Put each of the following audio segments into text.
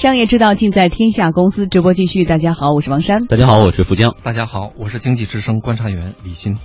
商业之道尽在天下公司，直播继续。大家好，我是王珊。大家好，我是富江。大家好，我是经济之声观察员李欣。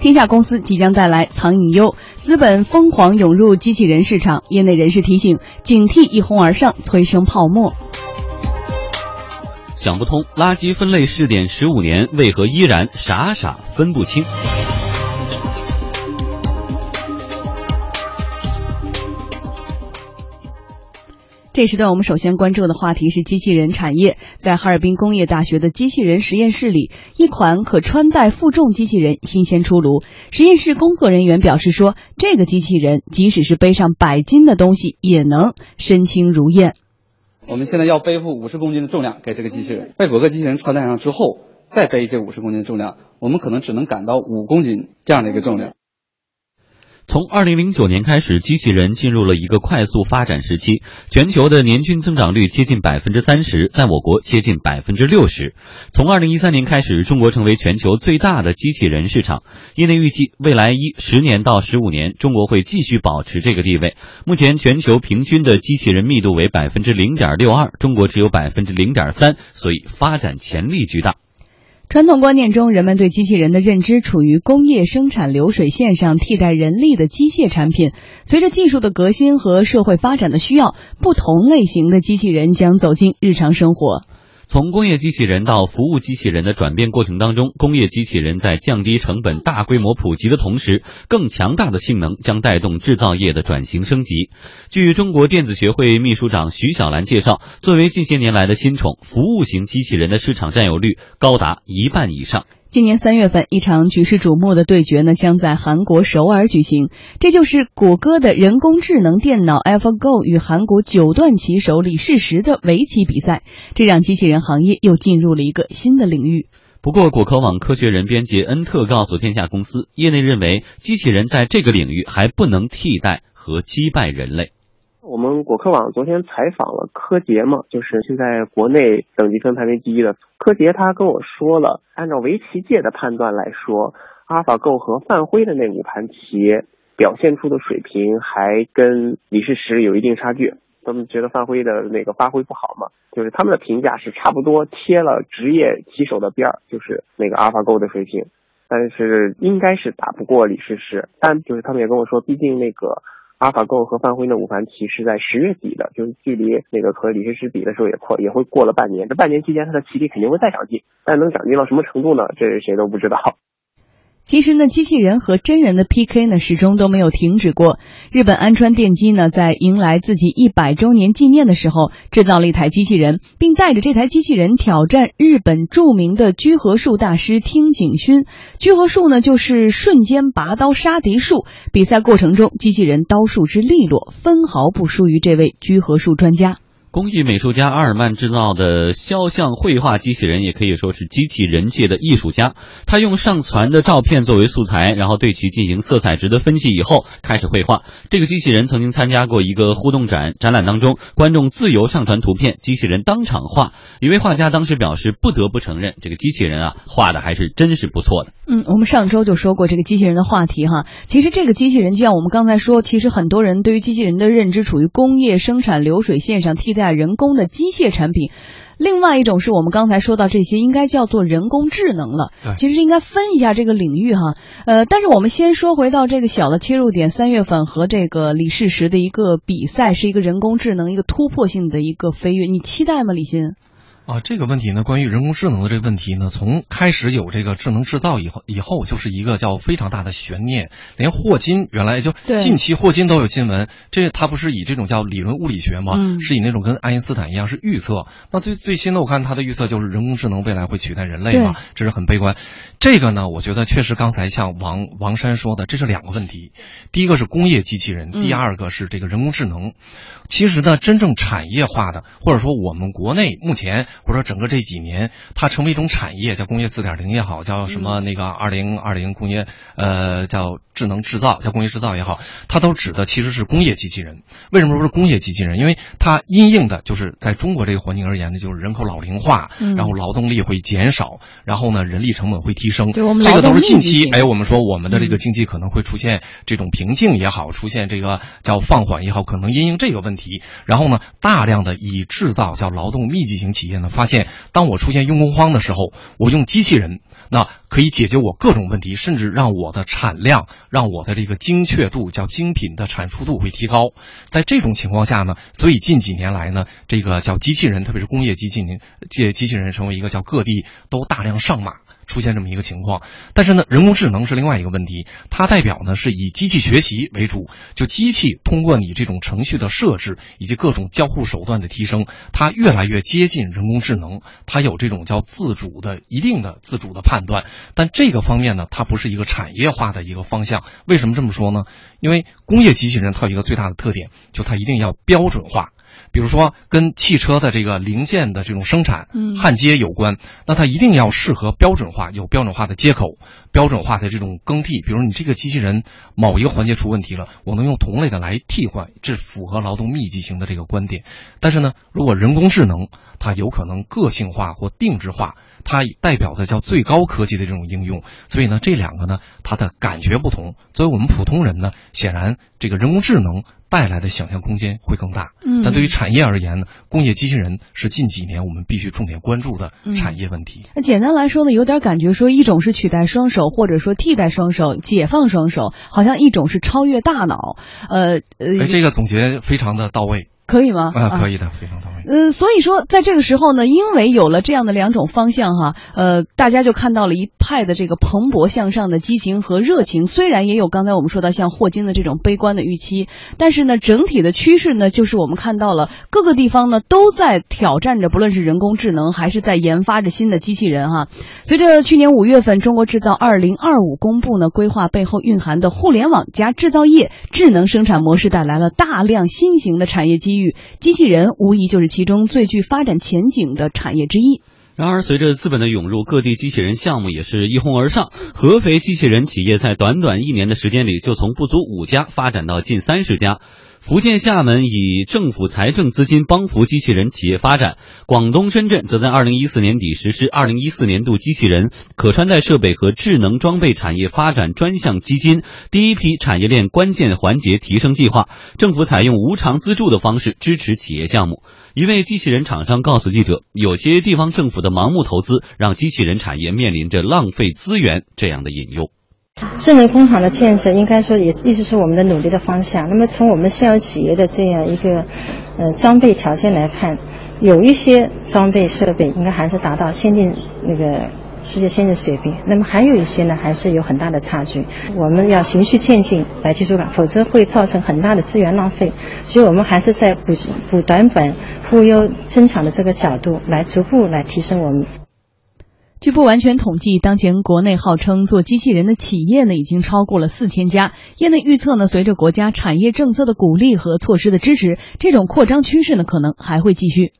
天下公司即将带来藏隐忧，资本疯狂涌入机器人市场，业内人士提醒：警惕一哄而上，催生泡沫。想不通，垃圾分类试点十五年，为何依然傻傻分不清？这时段我们首先关注的话题是机器人产业。在哈尔滨工业大学的机器人实验室里，一款可穿戴负重机器人新鲜出炉。实验室工作人员表示说，这个机器人即使是背上百斤的东西，也能身轻如燕。我们现在要背负五十公斤的重量给这个机器人，被某个机器人穿戴上之后，再背这五十公斤的重量，我们可能只能赶到五公斤这样的一个重量。从二零零九年开始，机器人进入了一个快速发展时期，全球的年均增长率接近百分之三十，在我国接近百分之六十。从二零一三年开始，中国成为全球最大的机器人市场。业内预计，未来一十年到十五年，中国会继续保持这个地位。目前，全球平均的机器人密度为百分之零点六二，中国只有百分之零点三，所以发展潜力巨大。传统观念中，人们对机器人的认知处于工业生产流水线上替代人力的机械产品。随着技术的革新和社会发展的需要，不同类型的机器人将走进日常生活。从工业机器人到服务机器人的转变过程当中，工业机器人在降低成本、大规模普及的同时，更强大的性能将带动制造业的转型升级。据中国电子学会秘书长徐小兰介绍，作为近些年来的新宠，服务型机器人的市场占有率高达一半以上。今年三月份，一场举世瞩目的对决呢，将在韩国首尔举行。这就是谷歌的人工智能电脑 AlphaGo 与韩国九段棋手李世石的围棋比赛，这让机器人行业又进入了一个新的领域。不过，果壳网科学人编辑恩特告诉天下公司，业内认为机器人在这个领域还不能替代和击败人类。我们果壳网昨天采访了柯洁嘛，就是现在国内等级分排名第一的柯洁，他跟我说了，按照围棋界的判断来说，阿尔法 Go 和范辉的那五盘棋表现出的水平还跟李世石有一定差距。他们觉得范辉的那个发挥不好嘛，就是他们的评价是差不多贴了职业棋手的边儿，就是那个阿尔法 Go 的水平，但是应该是打不过李世石。但就是他们也跟我说，毕竟那个。阿尔法狗和范辉的五盘棋是在十月底的，就是距离那个和李世石比的时候也过也会过了半年。这半年期间，他的棋力肯定会再长进，但能长进到什么程度呢？这是谁都不知道。其实呢，机器人和真人的 PK 呢，始终都没有停止过。日本安川电机呢，在迎来自己一百周年纪念的时候，制造了一台机器人，并带着这台机器人挑战日本著名的居合术大师听景勋。居合术呢，就是瞬间拔刀杀敌术。比赛过程中，机器人刀术之利落，分毫不输于这位居合术专家。工艺美术家阿尔曼制造的肖像绘画机器人，也可以说是机器人界的艺术家。他用上传的照片作为素材，然后对其进行色彩值的分析以后，开始绘画。这个机器人曾经参加过一个互动展，展览当中，观众自由上传图片，机器人当场画。一位画家当时表示，不得不承认，这个机器人啊，画的还是真是不错的。嗯，我们上周就说过这个机器人的话题哈。其实这个机器人，就像我们刚才说，其实很多人对于机器人的认知处于工业生产流水线上替代。人工的机械产品，另外一种是我们刚才说到这些，应该叫做人工智能了。其实应该分一下这个领域哈。呃，但是我们先说回到这个小的切入点，三月份和这个李世石的一个比赛，是一个人工智能一个突破性的一个飞跃，你期待吗，李欣？啊，这个问题呢，关于人工智能的这个问题呢，从开始有这个智能制造以后，以后就是一个叫非常大的悬念。连霍金原来就近期霍金都有新闻，这他不是以这种叫理论物理学吗？是以那种跟爱因斯坦一样是预测。那最最新的我看他的预测就是人工智能未来会取代人类嘛，这是很悲观。这个呢，我觉得确实刚才像王王山说的，这是两个问题。第一个是工业机器人，第二个是这个人工智能。其实呢，真正产业化的，或者说我们国内目前或者说整个这几年它成为一种产业，叫工业四点零也好，叫什么那个二零二零工业呃叫智能制造，叫工业制造也好，它都指的其实是工业机器人。为什么说是工业机器人？因为它因应的就是在中国这个环境而言呢，就是人口老龄化，然后劳动力会减少，然后呢人力成本会提升，对我们这个都是近期哎我们说我们的这个经济可能会出现这种瓶颈也好，出现这个叫放缓也好，可能因应这个问题，然后呢大量的以制造叫劳动密集型企业发现当我出现用工荒的时候，我用机器人，那可以解决我各种问题，甚至让我的产量，让我的这个精确度叫精品的产出度会提高。在这种情况下呢，所以近几年来呢，这个叫机器人，特别是工业机器人，这机器人成为一个叫各地都大量上马。出现这么一个情况，但是呢，人工智能是另外一个问题，它代表呢是以机器学习为主，就机器通过你这种程序的设置以及各种交互手段的提升，它越来越接近人工智能，它有这种叫自主的一定的自主的判断，但这个方面呢，它不是一个产业化的一个方向。为什么这么说呢？因为工业机器人它有一个最大的特点，就它一定要标准化。比如说，跟汽车的这个零件的这种生产、焊接有关，那它一定要适合标准化，有标准化的接口、标准化的这种更替。比如你这个机器人某一个环节出问题了，我能用同类的来替换，这符合劳动密集型的这个观点。但是呢，如果人工智能，它有可能个性化或定制化，它代表的叫最高科技的这种应用。所以呢，这两个呢，它的感觉不同。作为我们普通人呢，显然这个人工智能。带来的想象空间会更大，嗯，但对于产业而言呢，工业机器人是近几年我们必须重点关注的产业问题。那简单来说呢，有点感觉说，一种是取代双手，或者说替代双手，解放双手，好像一种是超越大脑。呃呃，这个总结非常的到位。可以吗？啊，可以的，非常到位。嗯，所以说在这个时候呢，因为有了这样的两种方向哈，呃，大家就看到了一派的这个蓬勃向上的激情和热情。虽然也有刚才我们说到像霍金的这种悲观的预期，但是呢，整体的趋势呢，就是我们看到了各个地方呢都在挑战着，不论是人工智能还是在研发着新的机器人哈。随着去年五月份中国制造二零二五公布呢，规划背后蕴含的互联网加制造业智能生产模式带来了大量新型的产业机遇，机器人无疑就是其中最具发展前景的产业之一。然而，随着资本的涌入，各地机器人项目也是一哄而上。合肥机器人企业在短短一年的时间里，就从不足五家发展到近三十家。福建厦门以政府财政资金帮扶机器人企业发展，广东深圳则在二零一四年底实施二零一四年度机器人可穿戴设备和智能装备产业发展专项基金第一批产业链关键环节提升计划，政府采用无偿资助的方式支持企业项目。一位机器人厂商告诉记者，有些地方政府的盲目投资，让机器人产业面临着浪费资源这样的隐忧。智能工厂的建设，应该说也一直是我们的努力的方向。那么从我们现有企业的这样一个呃装备条件来看，有一些装备设备应该还是达到先进那个世界先进水平。那么还有一些呢，还是有很大的差距。我们要循序渐进来技术改，否则会造成很大的资源浪费。所以我们还是在补补短板、忽悠增长的这个角度来逐步来提升我们。据不完全统计，当前国内号称做机器人的企业呢，已经超过了四千家。业内预测呢，随着国家产业政策的鼓励和措施的支持，这种扩张趋势呢，可能还会继续。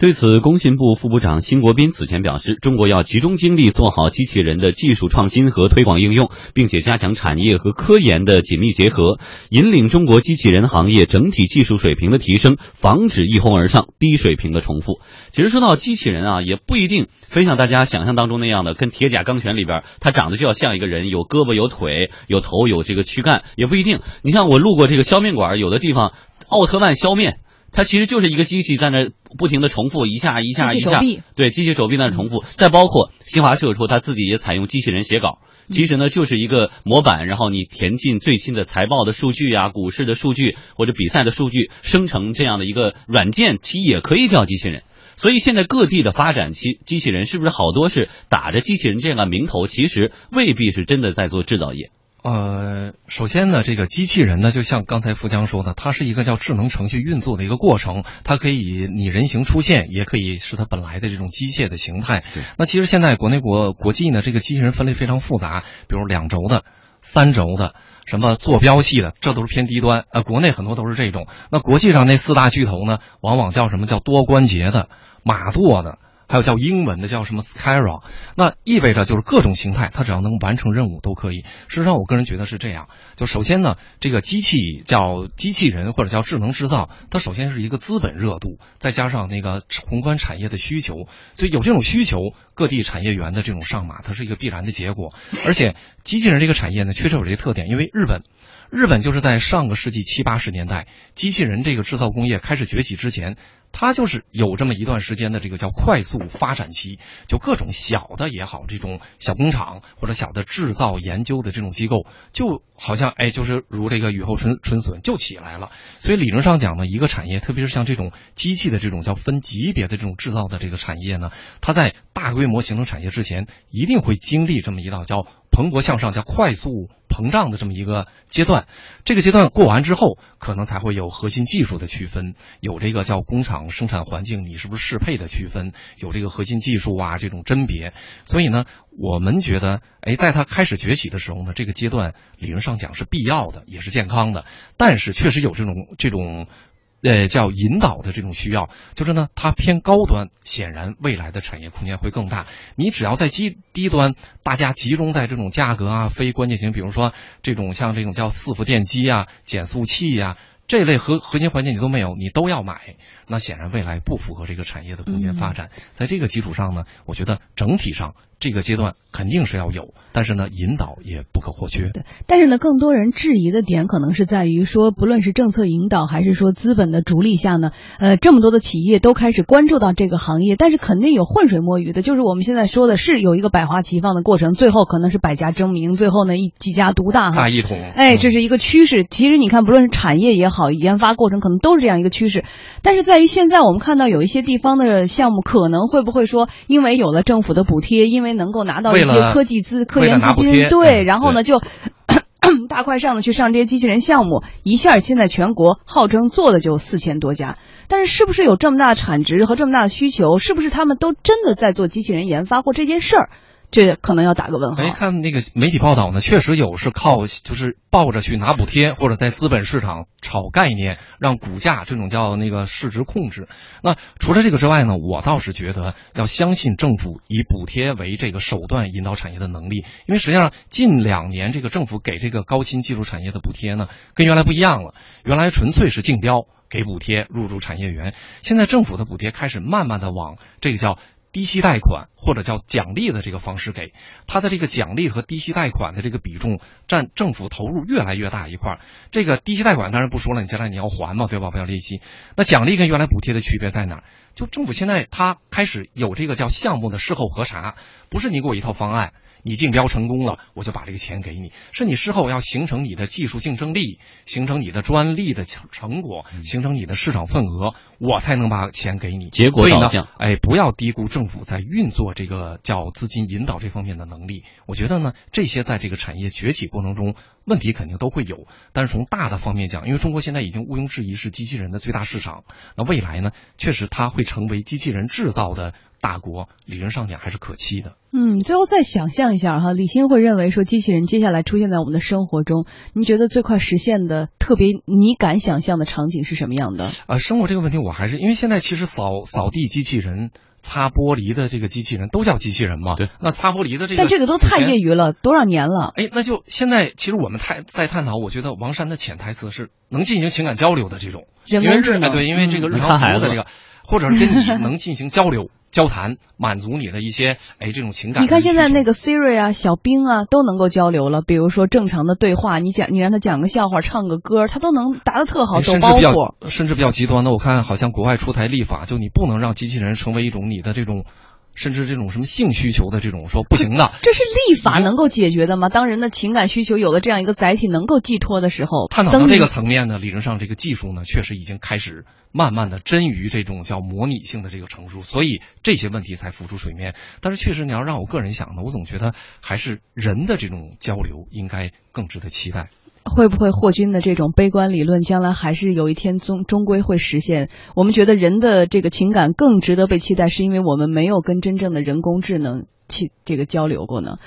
对此，工信部副部长辛国斌此前表示，中国要集中精力做好机器人的技术创新和推广应用，并且加强产业和科研的紧密结合，引领中国机器人行业整体技术水平的提升，防止一哄而上、低水平的重复。其实说到机器人啊，也不一定非像大家想象当中那样的，跟铁甲钢拳里边，它长得就要像一个人，有胳膊、有腿、有头、有这个躯干，也不一定。你像我路过这个削面馆，有的地方奥特曼削面。它其实就是一个机器在那不停的重复一下一下一下，对，机器手臂在那重复。再包括新华社说他自己也采用机器人写稿，其实呢就是一个模板，然后你填进最新的财报的数据啊、股市的数据或者比赛的数据，生成这样的一个软件，其也可以叫机器人。所以现在各地的发展机机器人是不是好多是打着机器人这样的名头，其实未必是真的在做制造业。呃，首先呢，这个机器人呢，就像刚才富江说的，它是一个叫智能程序运作的一个过程，它可以拟人形出现，也可以是它本来的这种机械的形态。那其实现在国内国国际呢，这个机器人分类非常复杂，比如两轴的、三轴的，什么坐标系的，这都是偏低端。呃，国内很多都是这种。那国际上那四大巨头呢，往往叫什么叫多关节的。马舵的。还有叫英文的叫什么 Skyra，那意味着就是各种形态，它只要能完成任务都可以。事实上，我个人觉得是这样。就首先呢，这个机器叫机器人或者叫智能制造，它首先是一个资本热度，再加上那个宏观产业的需求，所以有这种需求，各地产业园的这种上马，它是一个必然的结果。而且，机器人这个产业呢，确实有这个特点，因为日本。日本就是在上个世纪七八十年代，机器人这个制造工业开始崛起之前，它就是有这么一段时间的这个叫快速发展期，就各种小的也好，这种小工厂或者小的制造研究的这种机构，就好像哎，就是如这个雨后春春笋就起来了。所以理论上讲呢，一个产业，特别是像这种机器的这种叫分级别的这种制造的这个产业呢，它在大规模形成产业之前，一定会经历这么一道叫。蓬勃向上叫快速膨胀的这么一个阶段，这个阶段过完之后，可能才会有核心技术的区分，有这个叫工厂生产环境你是不是适配的区分，有这个核心技术啊这种甄别。所以呢，我们觉得，哎，在它开始崛起的时候呢，这个阶段理论上讲是必要的，也是健康的，但是确实有这种这种。呃，叫引导的这种需要，就是呢，它偏高端，显然未来的产业空间会更大。你只要在低低端，大家集中在这种价格啊、非关键型，比如说这种像这种叫伺服电机啊、减速器呀。这类核核心环节你都没有，你都要买，那显然未来不符合这个产业的空间发展。在这个基础上呢，我觉得整体上这个阶段肯定是要有，但是呢，引导也不可或缺。对，但是呢，更多人质疑的点可能是在于说，不论是政策引导还是说资本的逐利下呢，呃，这么多的企业都开始关注到这个行业，但是肯定有浑水摸鱼的，就是我们现在说的是有一个百花齐放的过程，最后可能是百家争鸣，最后呢一几家独大哈。大一统。哎，这是一个趋势。其实你看，不论是产业也好。好，研发过程可能都是这样一个趋势，但是在于现在我们看到有一些地方的项目，可能会不会说，因为有了政府的补贴，因为能够拿到一些科技资、科研资金，对，然后呢就 大快上的去上这些机器人项目，一下现在全国号称做的就四千多家，但是是不是有这么大的产值和这么大的需求？是不是他们都真的在做机器人研发或这件事儿？这可能要打个问号。哎，看那个媒体报道呢，确实有是靠就是抱着去拿补贴，或者在资本市场炒概念，让股价这种叫那个市值控制。那除了这个之外呢，我倒是觉得要相信政府以补贴为这个手段引导产业的能力，因为实际上近两年这个政府给这个高新技术产业的补贴呢，跟原来不一样了。原来纯粹是竞标给补贴入驻产业园，现在政府的补贴开始慢慢的往这个叫。低息贷款或者叫奖励的这个方式给，它的这个奖励和低息贷款的这个比重占政府投入越来越大一块儿。这个低息贷款当然不说了，你将来你要还嘛，对吧？不要利息。那奖励跟原来补贴的区别在哪儿？就政府现在它开始有这个叫项目的事后核查，不是你给我一套方案。你竞标成功了，我就把这个钱给你。是你事后要形成你的技术竞争力，形成你的专利的成成果，形成你的市场份额，我才能把钱给你。结果导向，哎，不要低估政政府在运作这个叫资金引导这方面的能力。我觉得呢，这些在这个产业崛起过程中，问题肯定都会有。但是从大的方面讲，因为中国现在已经毋庸置疑是机器人的最大市场，那未来呢，确实它会成为机器人制造的。大国理论上讲还是可期的。嗯，最后再想象一下哈，李欣会认为说机器人接下来出现在我们的生活中，您觉得最快实现的特别你敢想象的场景是什么样的？啊，生活这个问题我还是因为现在其实扫扫地机器人、擦玻璃的这个机器人都叫机器人嘛。对。那擦玻璃的这个，但这个都太业余了，多少年了？哎，那就现在其实我们探在探讨，我觉得王珊的潜台词是能进行情感交流的这种人工智能。对，因为这个日常服务的这个，或者是跟你能进行交流。交谈满足你的一些哎这种情感。你看现在那个 Siri 啊、小兵啊都能够交流了，比如说正常的对话，你讲你让他讲个笑话、唱个歌，他都能答的特好，甚至比较甚至比较极端的，我看好像国外出台立法，就你不能让机器人成为一种你的这种。甚至这种什么性需求的这种说不行的，这是立法能够解决的吗？当人的情感需求有了这样一个载体能够寄托的时候，探讨到这个层面呢，理论上这个技术呢，确实已经开始慢慢的臻于这种叫模拟性的这个成熟，所以这些问题才浮出水面。但是确实你要让我个人想呢，我总觉得还是人的这种交流应该更值得期待。会不会霍军的这种悲观理论，将来还是有一天终终归会实现？我们觉得人的这个情感更值得被期待，是因为我们没有跟真正的人工智能去这个交流过呢？